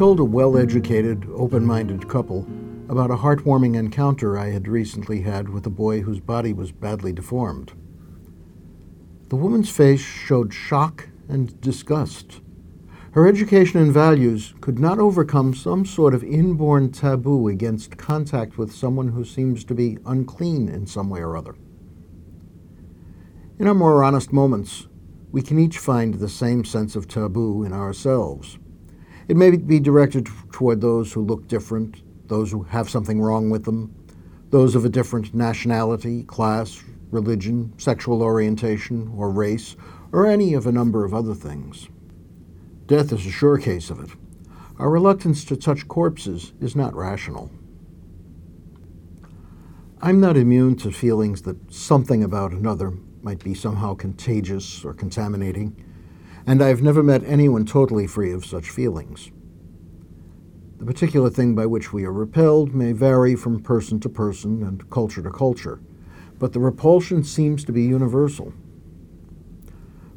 told a well educated, open minded couple about a heartwarming encounter I had recently had with a boy whose body was badly deformed. The woman's face showed shock and disgust. Her education and values could not overcome some sort of inborn taboo against contact with someone who seems to be unclean in some way or other. In our more honest moments, we can each find the same sense of taboo in ourselves. It may be directed toward those who look different, those who have something wrong with them, those of a different nationality, class, religion, sexual orientation, or race, or any of a number of other things. Death is a sure case of it. Our reluctance to touch corpses is not rational. I'm not immune to feelings that something about another might be somehow contagious or contaminating and I've never met anyone totally free of such feelings. The particular thing by which we are repelled may vary from person to person and culture to culture, but the repulsion seems to be universal.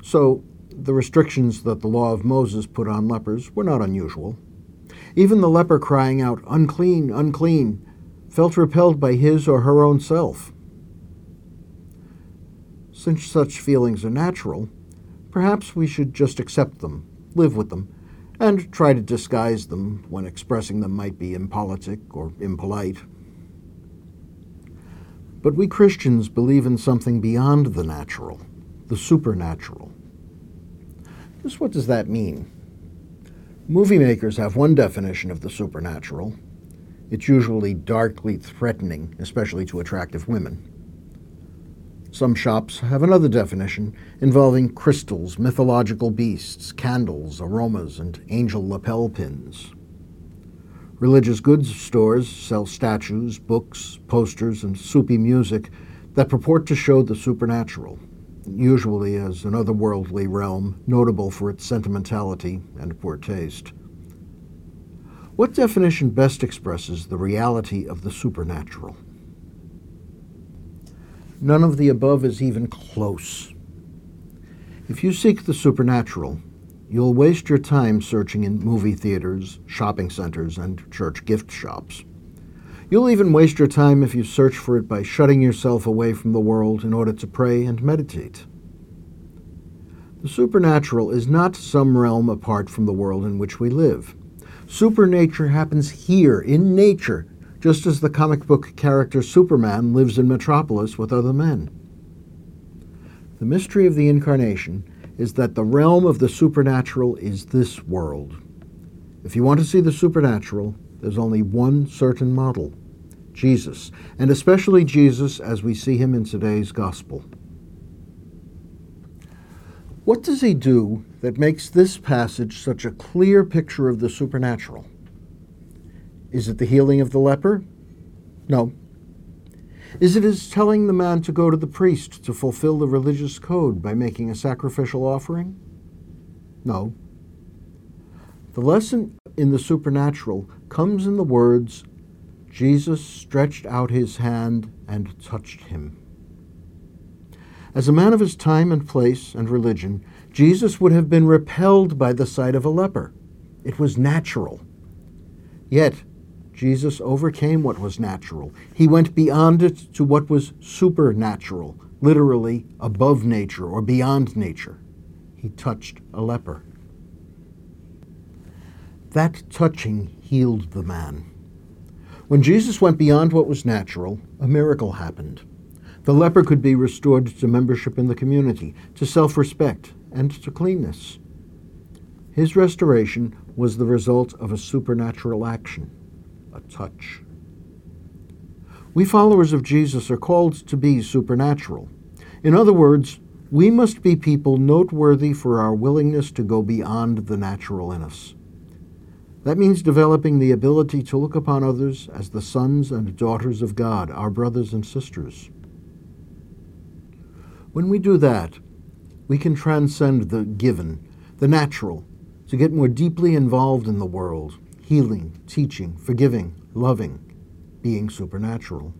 So, the restrictions that the law of Moses put on lepers were not unusual. Even the leper crying out, Unclean, unclean, felt repelled by his or her own self. Since such feelings are natural, Perhaps we should just accept them, live with them, and try to disguise them when expressing them might be impolitic or impolite. But we Christians believe in something beyond the natural, the supernatural. Just what does that mean? Movie makers have one definition of the supernatural. It's usually darkly threatening, especially to attractive women. Some shops have another definition involving crystals, mythological beasts, candles, aromas, and angel lapel pins. Religious goods stores sell statues, books, posters, and soupy music that purport to show the supernatural, usually as an otherworldly realm notable for its sentimentality and poor taste. What definition best expresses the reality of the supernatural? None of the above is even close. If you seek the supernatural, you'll waste your time searching in movie theaters, shopping centers, and church gift shops. You'll even waste your time if you search for it by shutting yourself away from the world in order to pray and meditate. The supernatural is not some realm apart from the world in which we live. Supernature happens here, in nature, just as the comic book character Superman lives in Metropolis with other men. The mystery of the Incarnation is that the realm of the supernatural is this world. If you want to see the supernatural, there's only one certain model Jesus, and especially Jesus as we see him in today's gospel. What does he do that makes this passage such a clear picture of the supernatural? Is it the healing of the leper? No. Is it his telling the man to go to the priest to fulfill the religious code by making a sacrificial offering? No. The lesson in the supernatural comes in the words Jesus stretched out his hand and touched him. As a man of his time and place and religion, Jesus would have been repelled by the sight of a leper. It was natural. Yet, Jesus overcame what was natural. He went beyond it to what was supernatural, literally above nature or beyond nature. He touched a leper. That touching healed the man. When Jesus went beyond what was natural, a miracle happened. The leper could be restored to membership in the community, to self respect, and to cleanness. His restoration was the result of a supernatural action a touch. We followers of Jesus are called to be supernatural. In other words, we must be people noteworthy for our willingness to go beyond the natural in us. That means developing the ability to look upon others as the sons and daughters of God, our brothers and sisters. When we do that, we can transcend the given, the natural, to get more deeply involved in the world healing, teaching, forgiving, loving, being supernatural.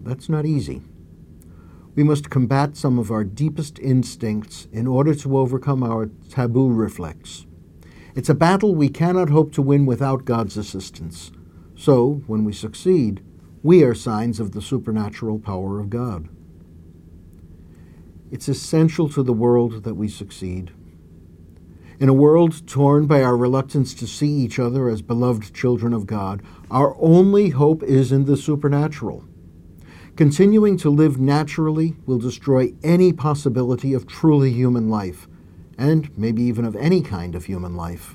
That's not easy. We must combat some of our deepest instincts in order to overcome our taboo reflex. It's a battle we cannot hope to win without God's assistance. So, when we succeed, we are signs of the supernatural power of God. It's essential to the world that we succeed. In a world torn by our reluctance to see each other as beloved children of God, our only hope is in the supernatural. Continuing to live naturally will destroy any possibility of truly human life, and maybe even of any kind of human life.